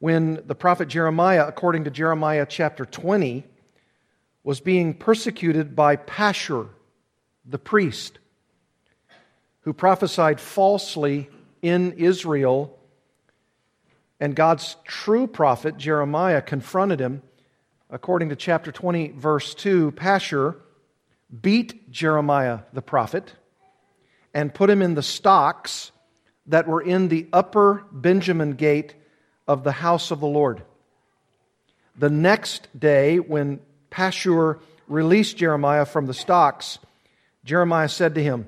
when the prophet Jeremiah, according to Jeremiah chapter 20, was being persecuted by Pashur, the priest, who prophesied falsely in Israel. And God's true prophet, Jeremiah, confronted him. According to chapter 20, verse 2, Pashur beat Jeremiah the prophet and put him in the stocks that were in the upper Benjamin gate of the house of the Lord. The next day, when Pashur released Jeremiah from the stocks, Jeremiah said to him,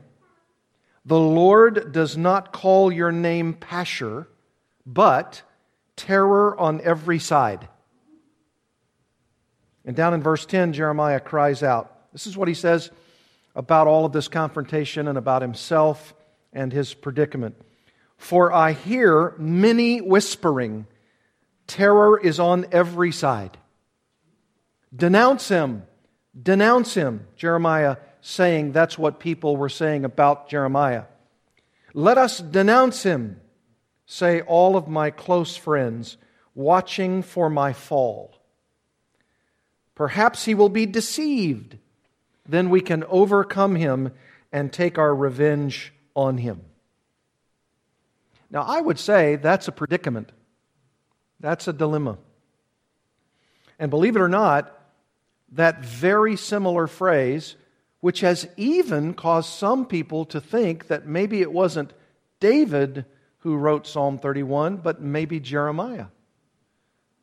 The Lord does not call your name Pashur, but terror on every side. And down in verse 10, Jeremiah cries out. This is what he says about all of this confrontation and about himself and his predicament. For I hear many whispering, terror is on every side. Denounce him, denounce him. Jeremiah saying that's what people were saying about Jeremiah. Let us denounce him, say all of my close friends, watching for my fall. Perhaps he will be deceived. Then we can overcome him and take our revenge on him. Now, I would say that's a predicament. That's a dilemma. And believe it or not, that very similar phrase, which has even caused some people to think that maybe it wasn't David who wrote Psalm 31, but maybe Jeremiah.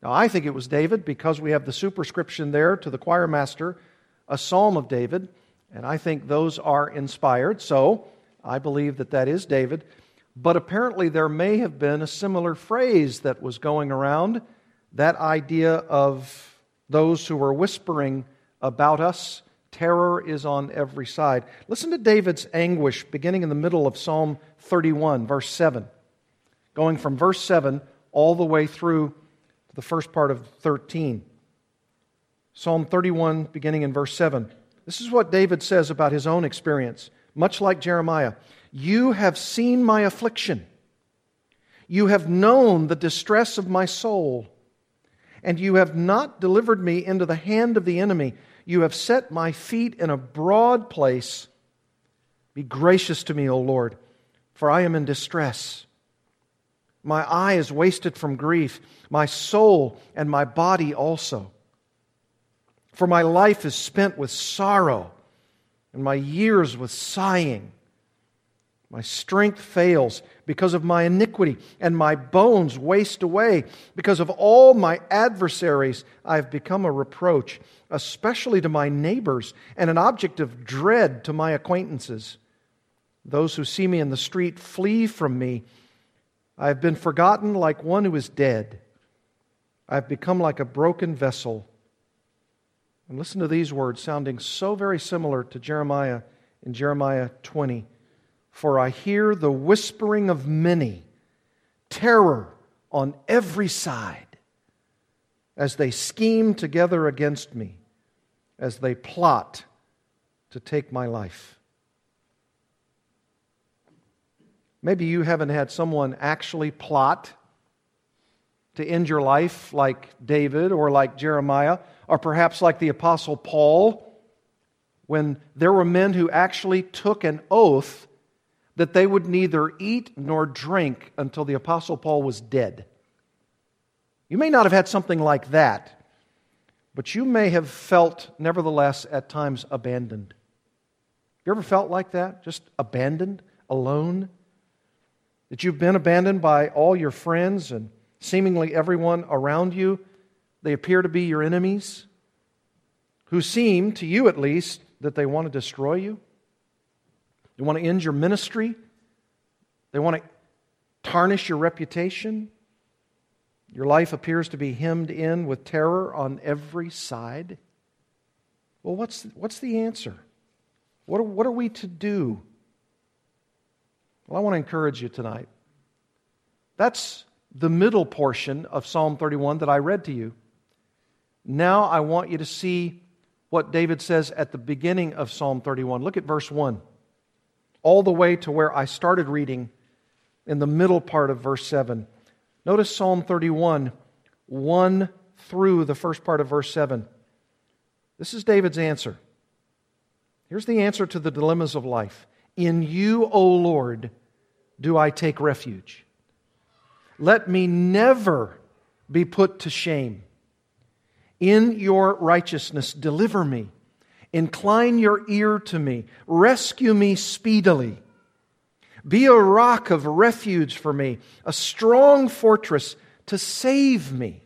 Now, I think it was David because we have the superscription there to the choir master, a psalm of David, and I think those are inspired. So I believe that that is David. But apparently, there may have been a similar phrase that was going around that idea of those who were whispering about us. Terror is on every side. Listen to David's anguish beginning in the middle of Psalm 31, verse 7, going from verse 7 all the way through to the first part of 13. Psalm 31, beginning in verse 7. This is what David says about his own experience, much like Jeremiah. You have seen my affliction. You have known the distress of my soul. And you have not delivered me into the hand of the enemy. You have set my feet in a broad place. Be gracious to me, O Lord, for I am in distress. My eye is wasted from grief, my soul and my body also. For my life is spent with sorrow, and my years with sighing. My strength fails because of my iniquity, and my bones waste away. Because of all my adversaries, I have become a reproach, especially to my neighbors, and an object of dread to my acquaintances. Those who see me in the street flee from me. I have been forgotten like one who is dead. I have become like a broken vessel. And listen to these words, sounding so very similar to Jeremiah in Jeremiah 20. For I hear the whispering of many, terror on every side, as they scheme together against me, as they plot to take my life. Maybe you haven't had someone actually plot to end your life like David or like Jeremiah, or perhaps like the Apostle Paul, when there were men who actually took an oath that they would neither eat nor drink until the Apostle Paul was dead. You may not have had something like that, but you may have felt, nevertheless, at times abandoned. You ever felt like that? Just abandoned, alone? That you've been abandoned by all your friends and seemingly everyone around you? They appear to be your enemies, who seem, to you at least, that they want to destroy you. They want to end your ministry. They want to tarnish your reputation. Your life appears to be hemmed in with terror on every side. Well, what's, what's the answer? What are, what are we to do? Well, I want to encourage you tonight. That's the middle portion of Psalm 31 that I read to you. Now I want you to see what David says at the beginning of Psalm 31. Look at verse 1 all the way to where I started reading in the middle part of verse 7. Notice Psalm 31 1 through the first part of verse 7. This is David's answer. Here's the answer to the dilemmas of life In you, O Lord, do I take refuge. Let me never be put to shame. In your righteousness, deliver me. Incline your ear to me. Rescue me speedily. Be a rock of refuge for me, a strong fortress to save me.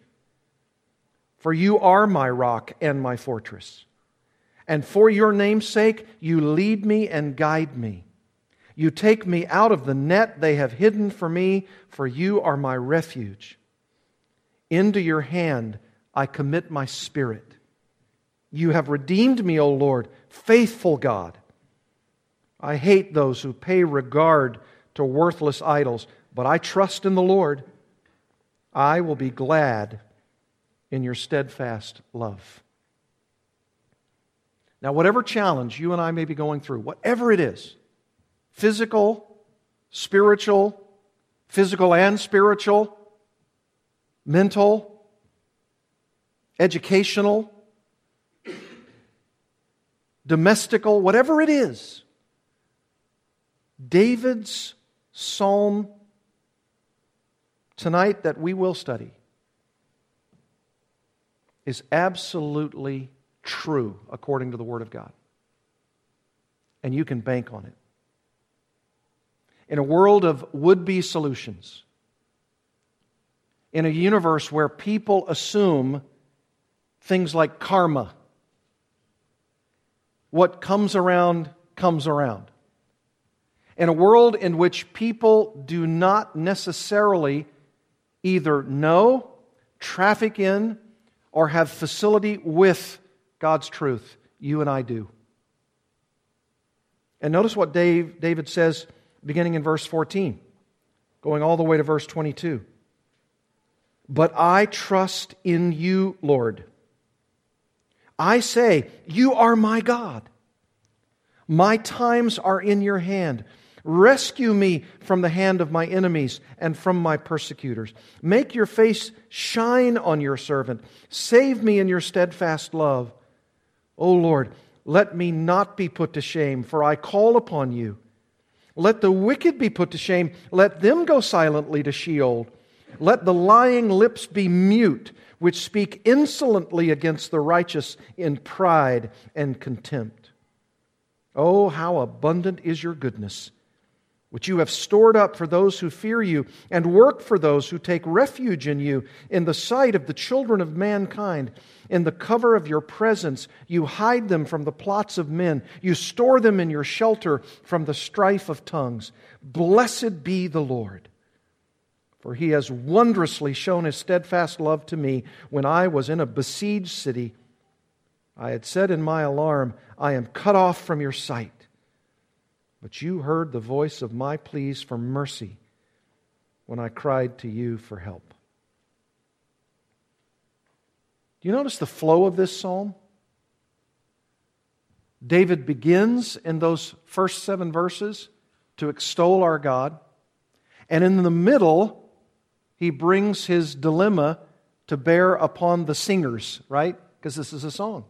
For you are my rock and my fortress. And for your name's sake, you lead me and guide me. You take me out of the net they have hidden for me, for you are my refuge. Into your hand I commit my spirit. You have redeemed me, O Lord, faithful God. I hate those who pay regard to worthless idols, but I trust in the Lord. I will be glad in your steadfast love. Now, whatever challenge you and I may be going through, whatever it is physical, spiritual, physical and spiritual, mental, educational, domestical, whatever it is, David's psalm tonight that we will study is absolutely true according to the Word of God. And you can bank on it. In a world of would be solutions, in a universe where people assume things like karma, what comes around comes around. In a world in which people do not necessarily either know, traffic in, or have facility with God's truth. You and I do. And notice what Dave, David says beginning in verse 14, going all the way to verse 22. But I trust in you, Lord. I say, You are my God. My times are in your hand. Rescue me from the hand of my enemies and from my persecutors. Make your face shine on your servant. Save me in your steadfast love. O Lord, let me not be put to shame, for I call upon you. Let the wicked be put to shame. Let them go silently to Sheol. Let the lying lips be mute, which speak insolently against the righteous in pride and contempt. Oh, how abundant is your goodness! which you have stored up for those who fear you, and work for those who take refuge in you, in the sight of the children of mankind. In the cover of your presence, you hide them from the plots of men. You store them in your shelter from the strife of tongues. Blessed be the Lord. For he has wondrously shown his steadfast love to me when I was in a besieged city. I had said in my alarm, I am cut off from your sight. But you heard the voice of my pleas for mercy when I cried to you for help. Do you notice the flow of this psalm? David begins in those first seven verses to extol our God. And in the middle, he brings his dilemma to bear upon the singers, right? Because this is a song.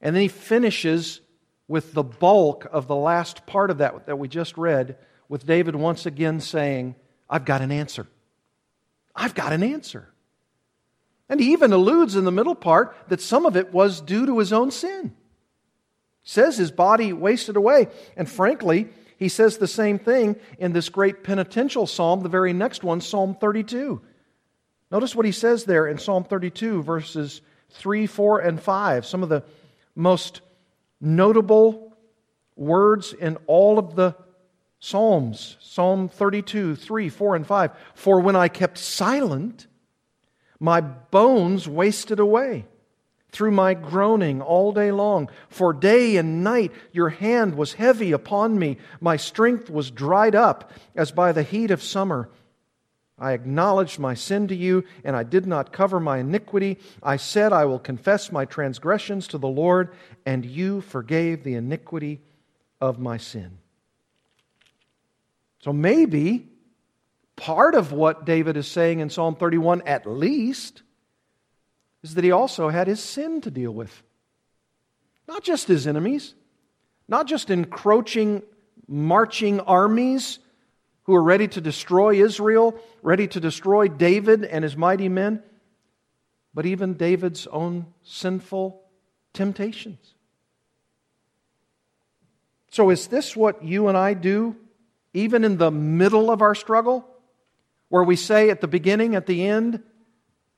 And then he finishes with the bulk of the last part of that that we just read, with David once again saying, I've got an answer. I've got an answer. And he even alludes in the middle part that some of it was due to his own sin. He says his body wasted away. And frankly, he says the same thing in this great penitential psalm, the very next one, Psalm 32. Notice what he says there in Psalm 32, verses 3, 4, and 5. Some of the most notable words in all of the Psalms Psalm 32, 3, 4, and 5. For when I kept silent, my bones wasted away through my groaning all day long. For day and night your hand was heavy upon me. My strength was dried up as by the heat of summer. I acknowledged my sin to you, and I did not cover my iniquity. I said, I will confess my transgressions to the Lord, and you forgave the iniquity of my sin. So maybe part of what David is saying in Psalm 31, at least, is that he also had his sin to deal with. Not just his enemies, not just encroaching, marching armies who are ready to destroy Israel, ready to destroy David and his mighty men, but even David's own sinful temptations. So, is this what you and I do, even in the middle of our struggle, where we say at the beginning, at the end,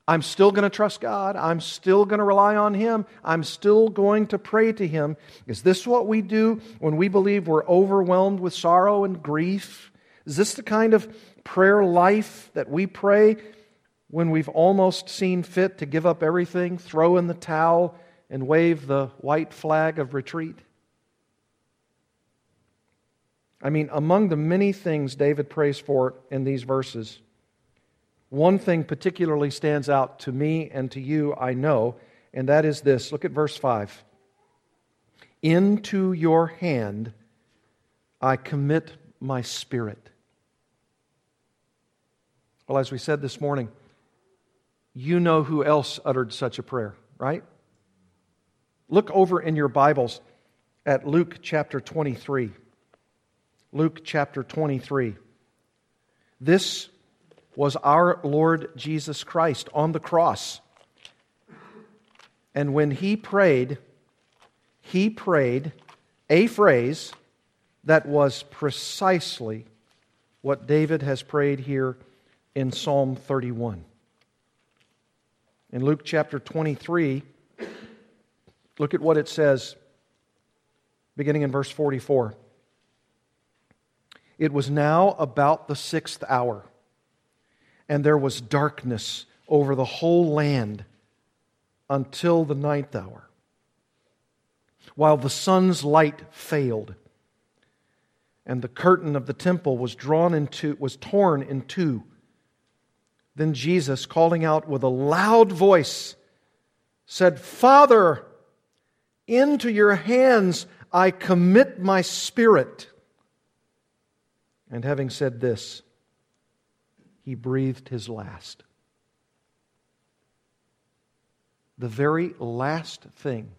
I'm still going to trust God. I'm still going to rely on Him. I'm still going to pray to Him. Is this what we do when we believe we're overwhelmed with sorrow and grief? Is this the kind of prayer life that we pray when we've almost seen fit to give up everything, throw in the towel, and wave the white flag of retreat? I mean, among the many things David prays for in these verses, one thing particularly stands out to me and to you, I know, and that is this. Look at verse 5. Into your hand I commit my spirit. Well, as we said this morning, you know who else uttered such a prayer, right? Look over in your Bibles at Luke chapter 23. Luke chapter 23. This was our Lord Jesus Christ on the cross. And when he prayed, he prayed a phrase that was precisely what David has prayed here in Psalm 31. In Luke chapter 23, look at what it says, beginning in verse 44. It was now about the sixth hour and there was darkness over the whole land until the ninth hour, while the sun's light failed, and the curtain of the temple was drawn into was torn in two. Then Jesus, calling out with a loud voice, said, Father, into your hands I commit my spirit. And having said this, he breathed his last. The very last thing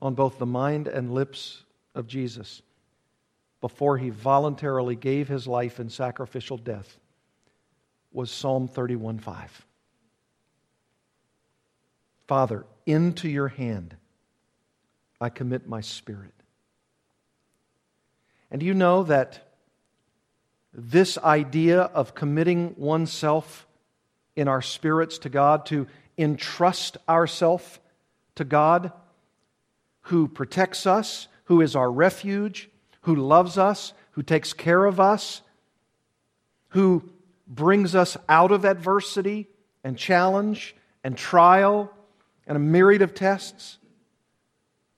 on both the mind and lips of Jesus before he voluntarily gave his life in sacrificial death was Psalm 31 5. Father, into your hand I commit my spirit. And do you know that this idea of committing oneself in our spirits to God, to entrust ourselves to God, who protects us, who is our refuge, who loves us, who takes care of us, who brings us out of adversity and challenge and trial and a myriad of tests,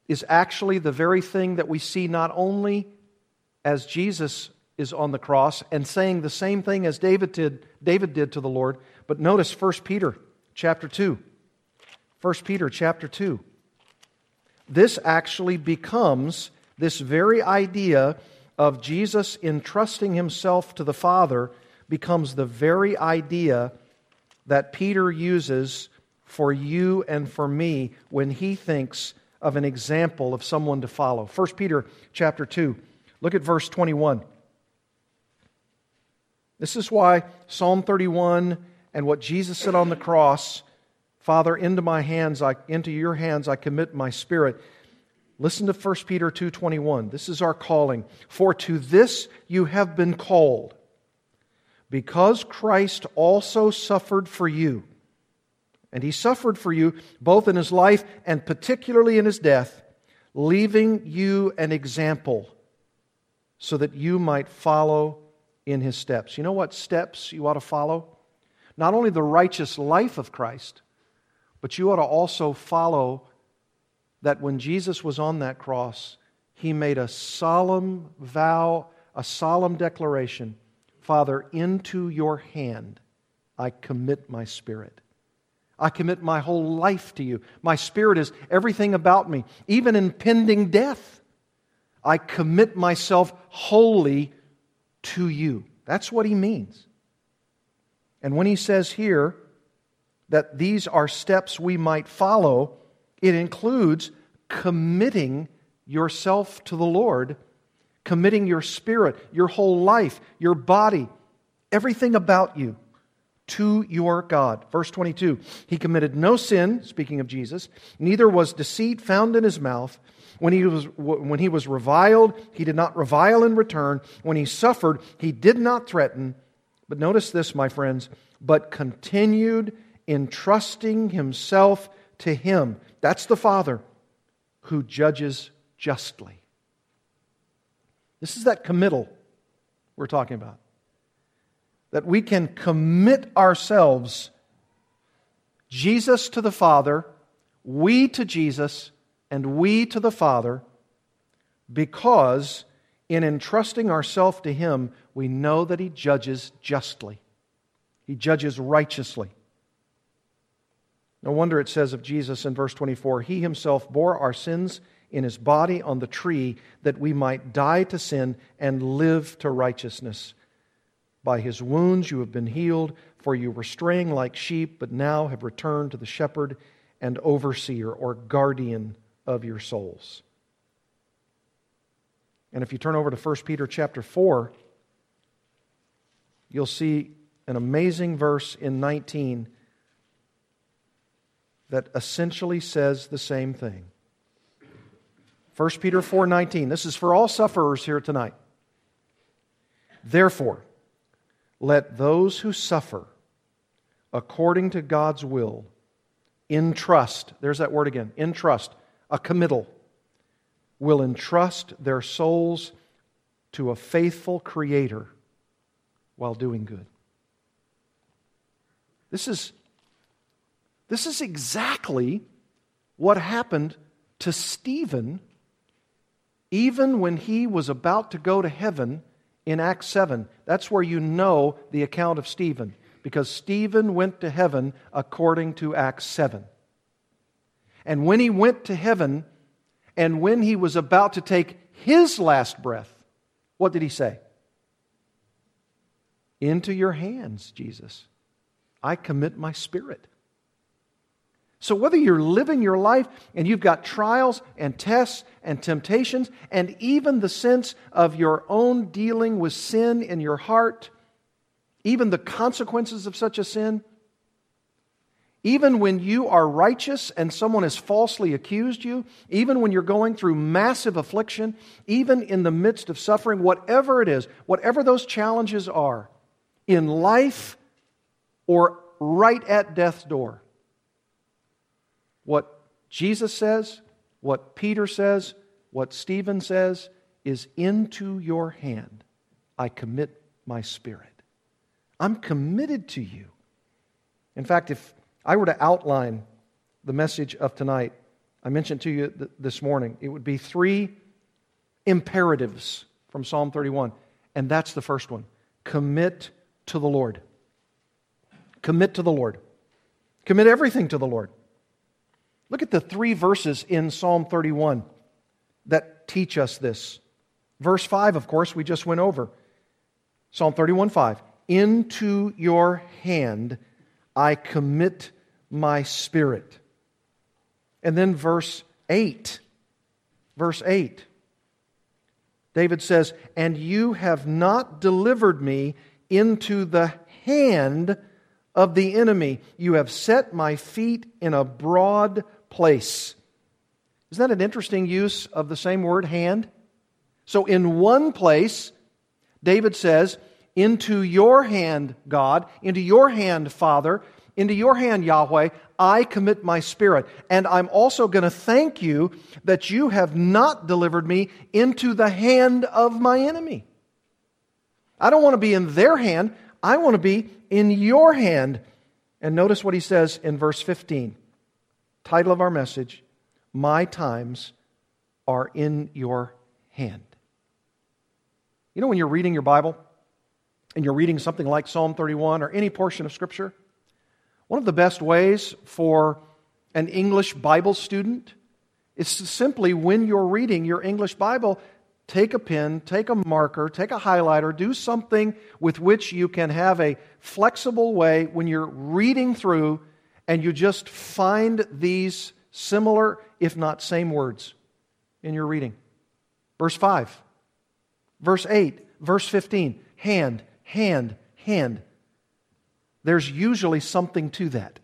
is actually the very thing that we see not only as Jesus is on the cross and saying the same thing as David did, David did to the Lord. But notice 1 Peter chapter 2. 1 Peter chapter 2. This actually becomes this very idea of Jesus entrusting himself to the Father becomes the very idea that Peter uses for you and for me when he thinks of an example of someone to follow. 1 Peter chapter 2. Look at verse 21. This is why Psalm 31 and what Jesus said on the cross, Father, into my hands, I, into your hands I commit my spirit. Listen to 1 Peter 2:21. This is our calling. For to this you have been called, because Christ also suffered for you. And he suffered for you both in his life and particularly in his death, leaving you an example so that you might follow in his steps. You know what steps you ought to follow? Not only the righteous life of Christ, but you ought to also follow that when Jesus was on that cross, he made a solemn vow, a solemn declaration Father, into your hand I commit my spirit. I commit my whole life to you. My spirit is everything about me, even in pending death. I commit myself wholly to you. That's what he means. And when he says here that these are steps we might follow, it includes committing yourself to the Lord, committing your spirit, your whole life, your body, everything about you to your God. Verse 22 He committed no sin, speaking of Jesus, neither was deceit found in his mouth. When he, was, when he was reviled, he did not revile in return. When he suffered, he did not threaten. But notice this, my friends, but continued entrusting himself to him. That's the Father who judges justly. This is that committal we're talking about that we can commit ourselves, Jesus to the Father, we to Jesus, and we to the Father, because in entrusting ourselves to Him, we know that He judges justly. He judges righteously. No wonder it says of Jesus in verse 24, He Himself bore our sins in His body on the tree that we might die to sin and live to righteousness. By his wounds you have been healed, for you were straying like sheep, but now have returned to the shepherd and overseer or guardian of your souls. And if you turn over to 1 Peter chapter 4, you'll see an amazing verse in 19 that essentially says the same thing. 1 Peter 4:19. This is for all sufferers here tonight. Therefore, let those who suffer according to God's will entrust, there's that word again, entrust, a committal, will entrust their souls to a faithful Creator while doing good. This is, this is exactly what happened to Stephen even when he was about to go to heaven in Acts 7. That's where you know the account of Stephen, because Stephen went to heaven according to Acts 7. And when he went to heaven, and when he was about to take his last breath, what did he say? Into your hands, Jesus, I commit my spirit. So, whether you're living your life and you've got trials and tests and temptations, and even the sense of your own dealing with sin in your heart, even the consequences of such a sin, even when you are righteous and someone has falsely accused you, even when you're going through massive affliction, even in the midst of suffering, whatever it is, whatever those challenges are, in life or right at death's door what Jesus says, what Peter says, what Stephen says is into your hand I commit my spirit. I'm committed to you. In fact, if I were to outline the message of tonight, I mentioned to you th- this morning, it would be three imperatives from Psalm 31. And that's the first one commit to the Lord. Commit to the Lord. Commit everything to the Lord. Look at the three verses in Psalm 31 that teach us this. Verse 5, of course, we just went over. Psalm 31 5. Into your hand I commit my spirit. And then verse 8. Verse 8. David says, And you have not delivered me into the hand of the enemy. You have set my feet in a broad place. Isn't that an interesting use of the same word, hand? So, in one place, David says, Into your hand, God, into your hand, Father, into your hand, Yahweh, I commit my spirit. And I'm also going to thank you that you have not delivered me into the hand of my enemy. I don't want to be in their hand, I want to be in your hand. And notice what he says in verse 15. Title of our message My Times Are in Your Hand. You know, when you're reading your Bible and you're reading something like Psalm 31 or any portion of Scripture, one of the best ways for an English Bible student is simply, when you're reading your English Bible, take a pen, take a marker, take a highlighter, do something with which you can have a flexible way when you're reading through and you just find these similar, if not same words in your reading. Verse 5, verse 8, verse 15 hand, hand, hand. There's usually something to that.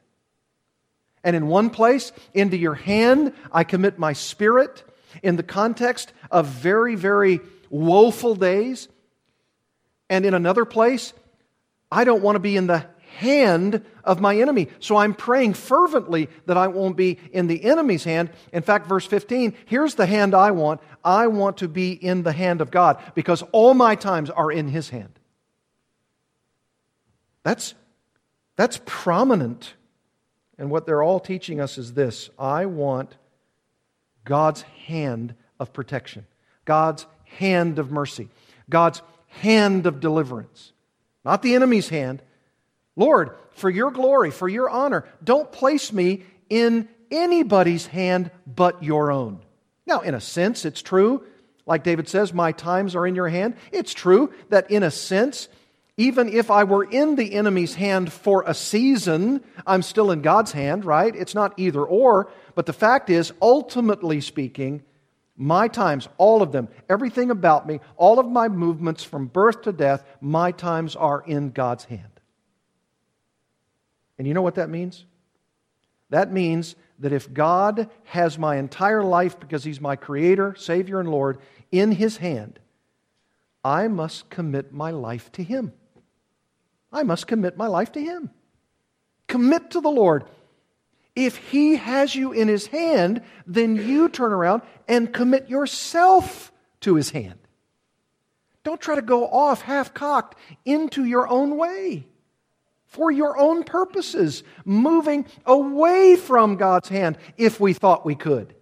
And in one place, into your hand I commit my spirit in the context of very, very woeful days. And in another place, I don't want to be in the hand of my enemy. So I'm praying fervently that I won't be in the enemy's hand. In fact, verse 15, here's the hand I want. I want to be in the hand of God because all my times are in his hand. That's, that's prominent. And what they're all teaching us is this I want God's hand of protection, God's hand of mercy, God's hand of deliverance, not the enemy's hand. Lord, for your glory, for your honor, don't place me in anybody's hand but your own. Now, in a sense, it's true. Like David says, my times are in your hand. It's true that in a sense, even if I were in the enemy's hand for a season, I'm still in God's hand, right? It's not either or. But the fact is, ultimately speaking, my times, all of them, everything about me, all of my movements from birth to death, my times are in God's hand. And you know what that means? That means that if God has my entire life because He's my Creator, Savior, and Lord in His hand, I must commit my life to Him. I must commit my life to Him. Commit to the Lord. If He has you in His hand, then you turn around and commit yourself to His hand. Don't try to go off half cocked into your own way for your own purposes, moving away from God's hand if we thought we could.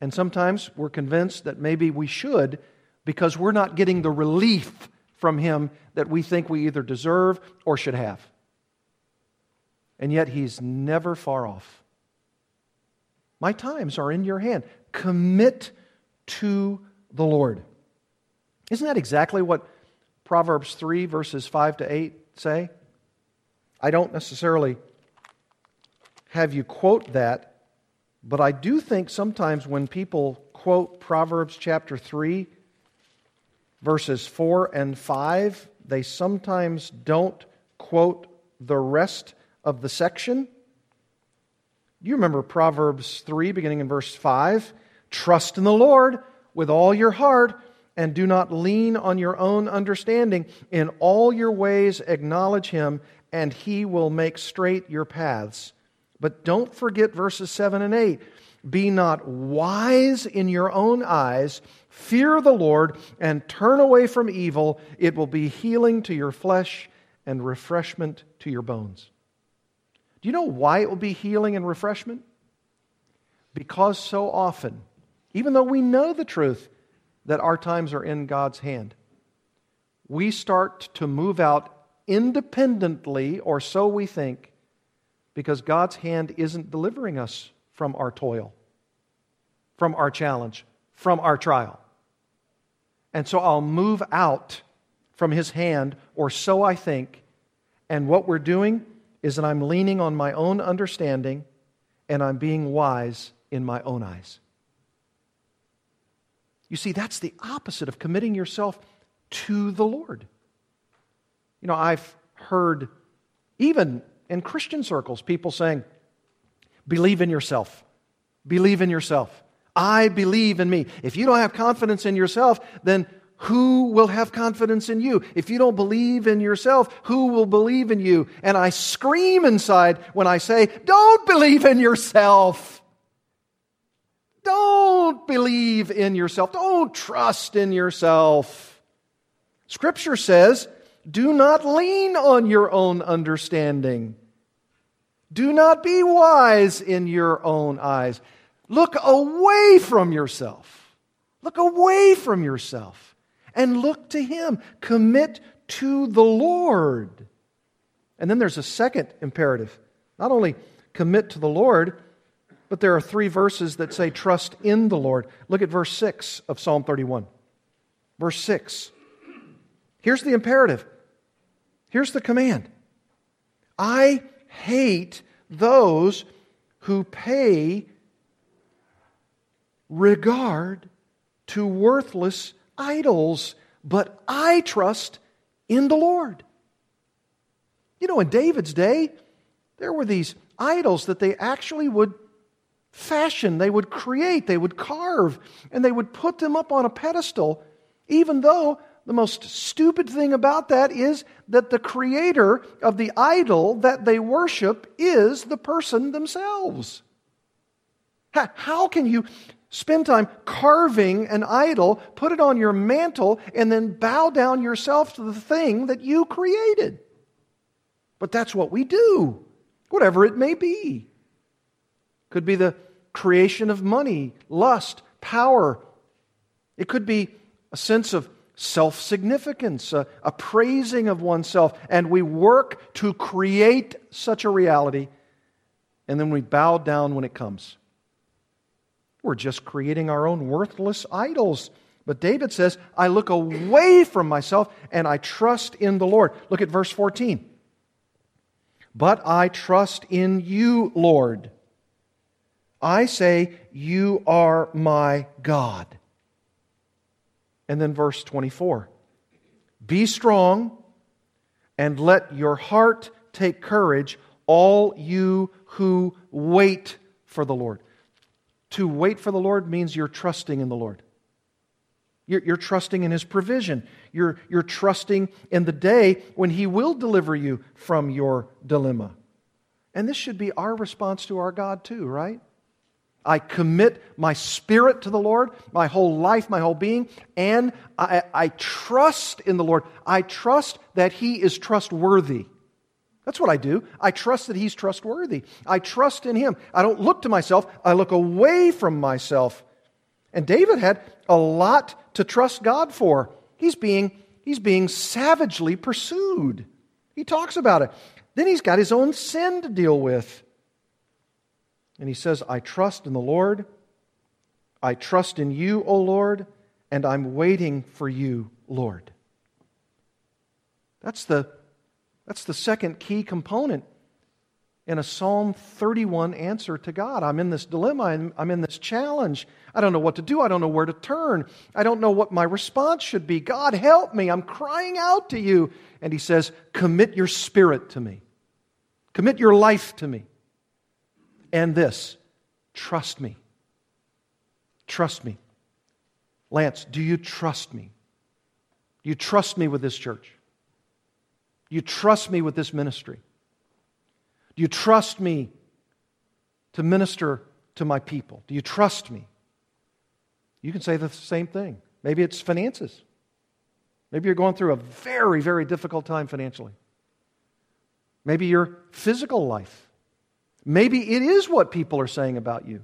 And sometimes we're convinced that maybe we should because we're not getting the relief from Him that we think we either deserve or should have. And yet, He's never far off. My times are in your hand. Commit to the Lord. Isn't that exactly what Proverbs 3, verses 5 to 8 say? I don't necessarily have you quote that, but I do think sometimes when people quote Proverbs chapter 3, verses 4 and 5, they sometimes don't quote the rest of the section. You remember Proverbs 3, beginning in verse 5 Trust in the Lord with all your heart and do not lean on your own understanding. In all your ways, acknowledge him, and he will make straight your paths. But don't forget verses 7 and 8. Be not wise in your own eyes. Fear the Lord and turn away from evil. It will be healing to your flesh and refreshment to your bones. Do you know why it will be healing and refreshment? Because so often, even though we know the truth that our times are in God's hand, we start to move out independently, or so we think, because God's hand isn't delivering us from our toil, from our challenge, from our trial. And so I'll move out from His hand, or so I think. And what we're doing is that I'm leaning on my own understanding and I'm being wise in my own eyes. You see, that's the opposite of committing yourself to the Lord. You know, I've heard, even in Christian circles, people saying, believe in yourself. Believe in yourself. I believe in me. If you don't have confidence in yourself, then who will have confidence in you? If you don't believe in yourself, who will believe in you? And I scream inside when I say, don't believe in yourself. Don't believe in yourself. Don't trust in yourself. Scripture says, do not lean on your own understanding. Do not be wise in your own eyes. Look away from yourself. Look away from yourself and look to Him. Commit to the Lord. And then there's a second imperative. Not only commit to the Lord, But there are three verses that say trust in the Lord. Look at verse 6 of Psalm 31. Verse 6. Here's the imperative. Here's the command. I hate those who pay regard to worthless idols, but I trust in the Lord. You know, in David's day, there were these idols that they actually would fashion, they would create, they would carve, and they would put them up on a pedestal, even though the most stupid thing about that is that the creator of the idol that they worship is the person themselves. How can you spend time carving an idol, put it on your mantle, and then bow down yourself to the thing that you created? But that's what we do, whatever it may be. Could be the creation of money, lust, power. It could be a sense of self significance, a, a, praising of oneself. And we work to create such a reality, and then we bow down when it comes. We're just creating our own worthless idols. But David says, I look away from myself and I trust in the Lord. Look at verse 14. But I trust in you, Lord. I say, You are my God. And then verse 24 Be strong and let your heart take courage, all you who wait for the Lord. To wait for the Lord means you're trusting in the Lord. You're, you're, trusting in His provision. You're, you're trusting in the day when He will deliver you from your dilemma. And this should be our response to our God, too, right? I commit my spirit to the Lord, my whole life, my whole being, and I, I trust in the Lord. I trust that He is trustworthy. That's what I do. I trust that He's trustworthy. I trust in Him. I don't look to myself, I look away from myself. And David had a lot to trust God for. He's being, he's being savagely pursued. He talks about it. Then he's got his own sin to deal with. And he says, I trust in the Lord. I trust in you, O Lord, and I'm waiting for you, Lord. That's the, that's the second key component in a Psalm 31 answer to God. I'm in this dilemma, I'm, I'm in this challenge. I don't know what to do, I don't know where to turn, I don't know what my response should be. God, help me, I'm crying out to you. And he says, Commit your spirit to me, commit your life to me and this trust me. Trust me. Lance, do you trust me? Do you trust me with this church? Do you trust me with this ministry? Do you trust me to minister to my people? Do you trust me? You can say the same thing. Maybe it's finances. Maybe you're going through a very, very difficult time financially. Maybe your physical life. Maybe it is what people are saying about you.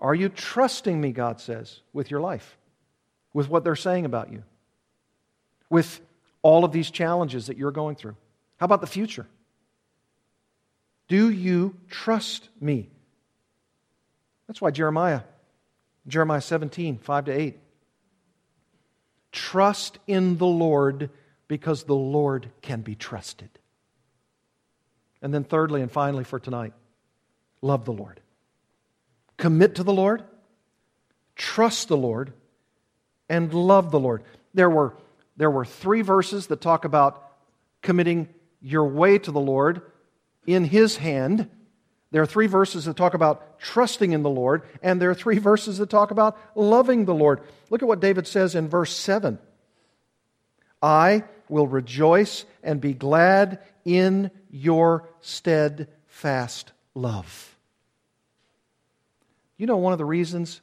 Are you trusting me, God says, with your life, with what they're saying about you, with all of these challenges that you're going through? How about the future? Do you trust me? That's why Jeremiah, Jeremiah 17, 5 to 8. Trust in the Lord because the Lord can be trusted. And then, thirdly and finally, for tonight, love the Lord. Commit to the Lord, trust the Lord, and love the Lord. There were, there were three verses that talk about committing your way to the Lord in His hand. There are three verses that talk about trusting in the Lord, and there are three verses that talk about loving the Lord. Look at what David says in verse 7 I will rejoice and be glad in your steadfast love. You know one of the reasons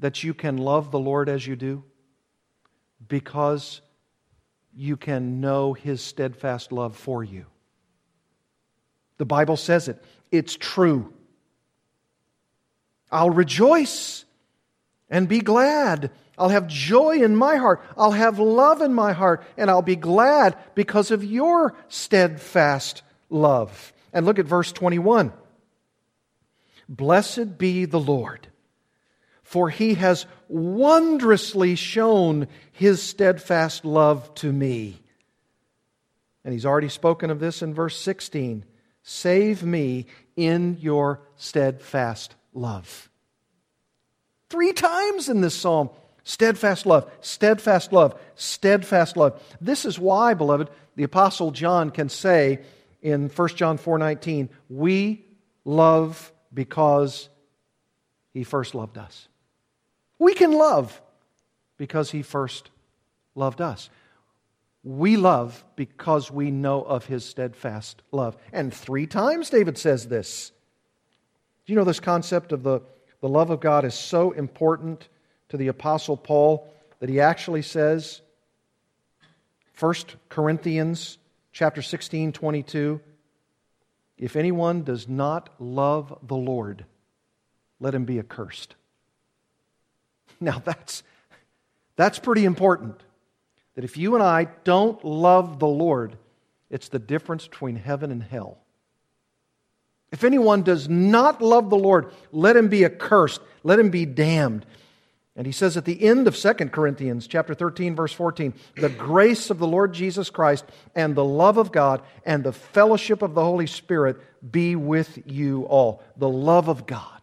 that you can love the Lord as you do? Because you can know His steadfast love for you. The Bible says it, it's true. I'll rejoice and be glad I'll have joy in my heart. I'll have love in my heart, and I'll be glad because of your steadfast love. And look at verse 21. Blessed be the Lord, for he has wondrously shown his steadfast love to me. And he's already spoken of this in verse 16. Save me in your steadfast love. Three times in this psalm, steadfast love, steadfast love, steadfast love. This is why, beloved, the apostle John can say in 1 John 4:19, "We love because he first loved us." We can love because he first loved us. We love because we know of his steadfast love. And three times David says this. Do you know this concept of the, the love of God is so important to the Apostle Paul that he actually says, 1 Corinthians chapter 16, 22, if anyone does not love the Lord, let him be accursed. Now that's, that's pretty important that if you and I don't love the Lord, it's the difference between heaven and hell. If anyone does not love the Lord, let him be accursed, let him be damned. And he says at the end of 2 Corinthians chapter 13 verse 14, the grace of the Lord Jesus Christ and the love of God and the fellowship of the Holy Spirit be with you all. The love of God.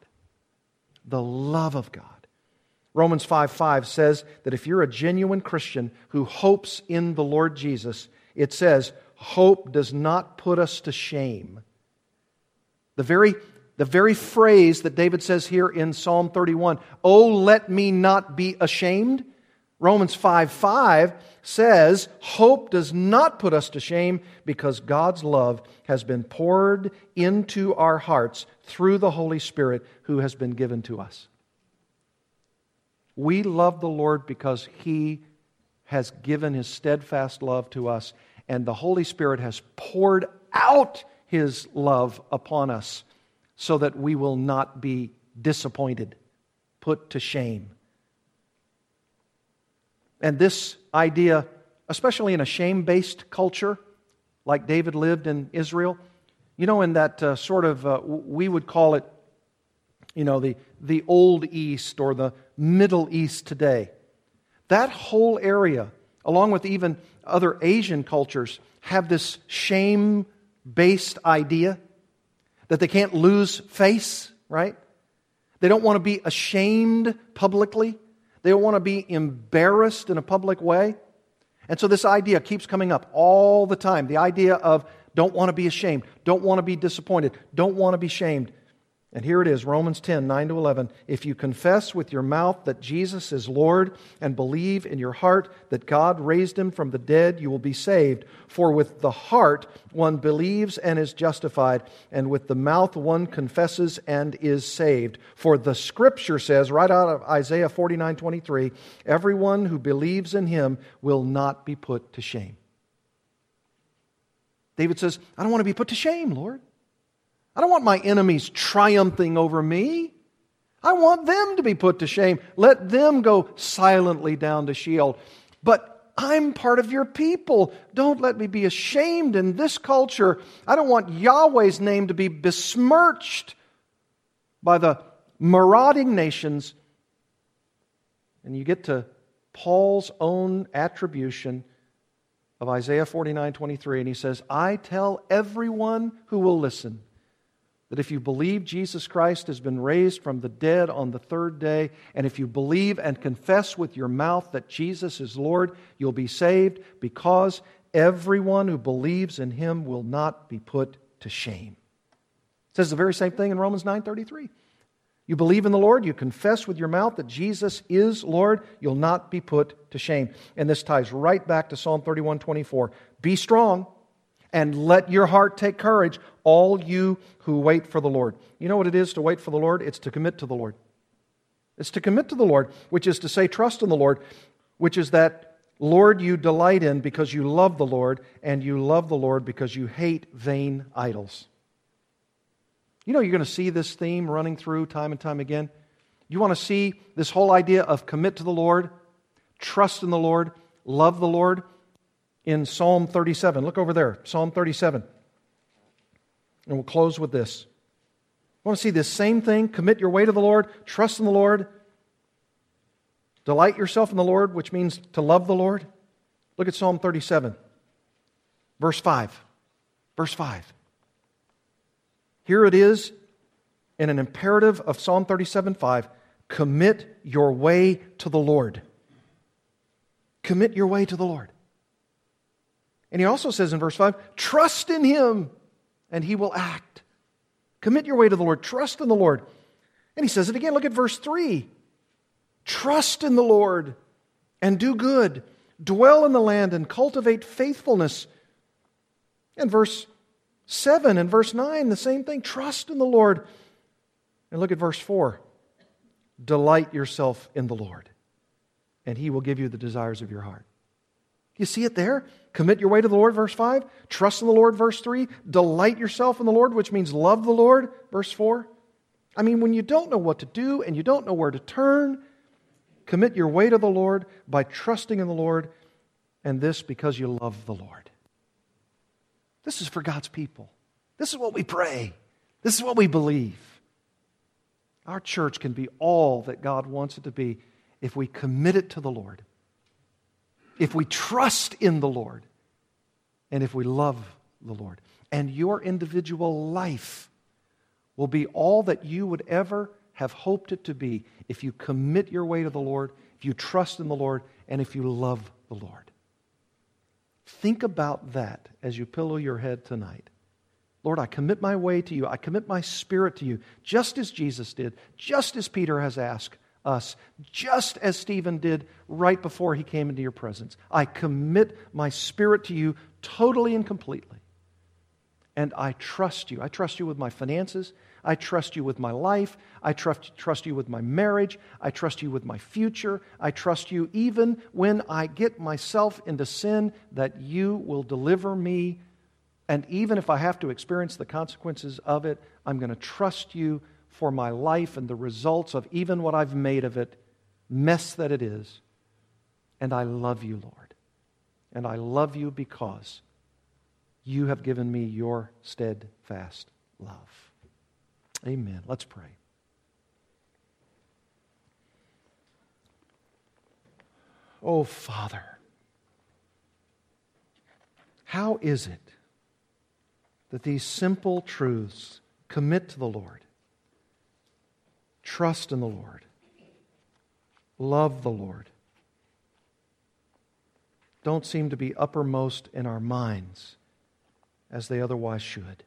The love of God. Romans 5 5 says that if you're a genuine Christian who hopes in the Lord Jesus, it says, hope does not put us to shame. The very, the very phrase that David says here in Psalm 31, Oh, let me not be ashamed. Romans 5 5 says, Hope does not put us to shame because God's love has been poured into our hearts through the Holy Spirit who has been given to us. We love the Lord because He has given His steadfast love to us, and the Holy Spirit has poured out His love upon us so that we will not be disappointed, put to shame. And this idea, especially in a shame based culture like David lived in Israel, you know, in that uh, sort of, uh, we would call it, you know, the, the Old East or the Middle East today. That whole area, along with even other Asian cultures, have this shame based idea that they can't lose face, right? They don't want to be ashamed publicly. They don't want to be embarrassed in a public way. And so this idea keeps coming up all the time the idea of don't want to be ashamed, don't want to be disappointed, don't want to be shamed. And here it is Romans 10 9 to 11. If you confess with your mouth that Jesus is Lord and believe in your heart that God raised him from the dead, you will be saved. For with the heart one believes and is justified, and with the mouth one confesses and is saved. For the scripture says, right out of Isaiah 49 23, everyone who believes in him will not be put to shame. David says, I don't want to be put to shame, Lord. I don't want my enemies triumphing over me. I want them to be put to shame. Let them go silently down to Sheol. But I'm part of your people. Don't let me be ashamed in this culture. I don't want Yahweh's name to be besmirched by the marauding nations. And you get to Paul's own attribution of Isaiah 49 23, and he says, I tell everyone who will listen that if you believe Jesus Christ has been raised from the dead on the third day, and if you believe and confess with your mouth that Jesus is Lord, you'll be saved because everyone who believes in him will not be put to shame. It says the very same thing in Romans 9:33. You believe in the Lord, you confess with your mouth that Jesus is Lord, you'll not be put to shame. And this ties right back to Psalm 31:24. Be strong and let your heart take courage, all you who wait for the Lord. You know what it is to wait for the Lord? It's to commit to the Lord. It's to commit to the Lord, which is to say, trust in the Lord, which is that, Lord, you delight in because you love the Lord, and you love the Lord because you hate vain idols. You know, you're going to see this theme running through time and time again. You want to see this whole idea of commit to the Lord, trust in the Lord, love the Lord in Psalm 37. Look over there, Psalm 37. And we'll close with this. Want to see this same thing? Commit your way to the Lord, trust in the Lord, delight yourself in the Lord, which means to love the Lord. Look at Psalm 37, verse 5. Verse 5. Here it is in an imperative of Psalm 37 5 commit your way to the Lord. Commit your way to the Lord. And he also says in verse 5 trust in him and he will act. Commit your way to the Lord. Trust in the Lord. And he says it again. Look at verse 3. Trust in the Lord and do good. Dwell in the land and cultivate faithfulness. And verse 7 and verse 9, the same thing. Trust in the Lord. And look at verse 4. Delight yourself in the Lord, and he will give you the desires of your heart. You see it there? Commit your way to the Lord, verse 5. Trust in the Lord, verse 3. Delight yourself in the Lord, which means love the Lord, verse 4. I mean, when you don't know what to do and you don't know where to turn, commit your way to the Lord by trusting in the Lord, and this because you love the Lord. This is for God's people. This is what we pray. This is what we believe. Our church can be all that God wants it to be if we commit it to the Lord if we trust in the Lord and if we love the Lord. And your individual life will be all that you would ever have hoped it to be if you commit your way to the Lord, if you trust in the Lord, and if you love the Lord. Think about that as you pillow your head tonight. Lord, I commit my way to you. I commit my spirit to you, just as Jesus did, just as Peter has asked us, just as Stephen did right before he came into your presence. I commit my spirit to you totally and completely. And I trust you. I trust you with my finances. I trust you with my life. I trust, trust you with my marriage. I trust you with my future. I trust you even when I get myself into sin, that you will deliver me. And even if I have to experience the consequences of it, I'm going to trust you for my life and the results of even what I've made of it, mess that it is. And I love you, Lord. And I love you because you have given me your steadfast love. Amen. Let's pray. Oh, Father, how is it that these simple truths commit to the Lord Trust in the Lord. Love the Lord. Don't seem to be uppermost in our minds as they otherwise should.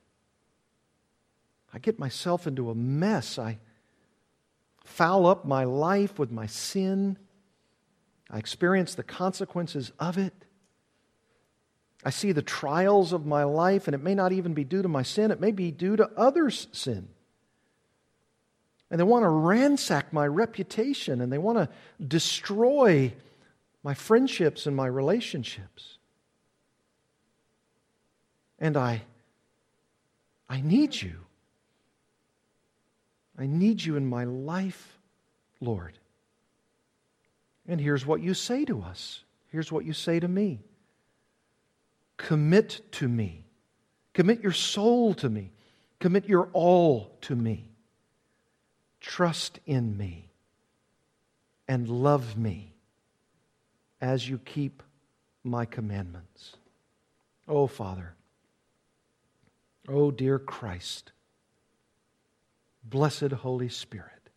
I get myself into a mess. I foul up my life with my sin. I experience the consequences of it. I see the trials of my life, and it may not even be due to my sin, it may be due to others' sin. And they want to ransack my reputation and they want to destroy my friendships and my relationships. And I, I need you. I need you in my life, Lord. And here's what you say to us. Here's what you say to me Commit to me. Commit your soul to me. Commit your all to me. Trust in me and love me as you keep my commandments. Oh, Father. Oh, dear Christ. Blessed Holy Spirit.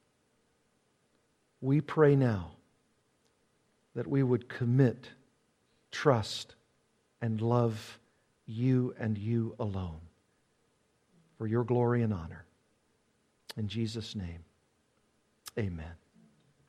We pray now that we would commit, trust, and love you and you alone for your glory and honor. In Jesus' name. Amen.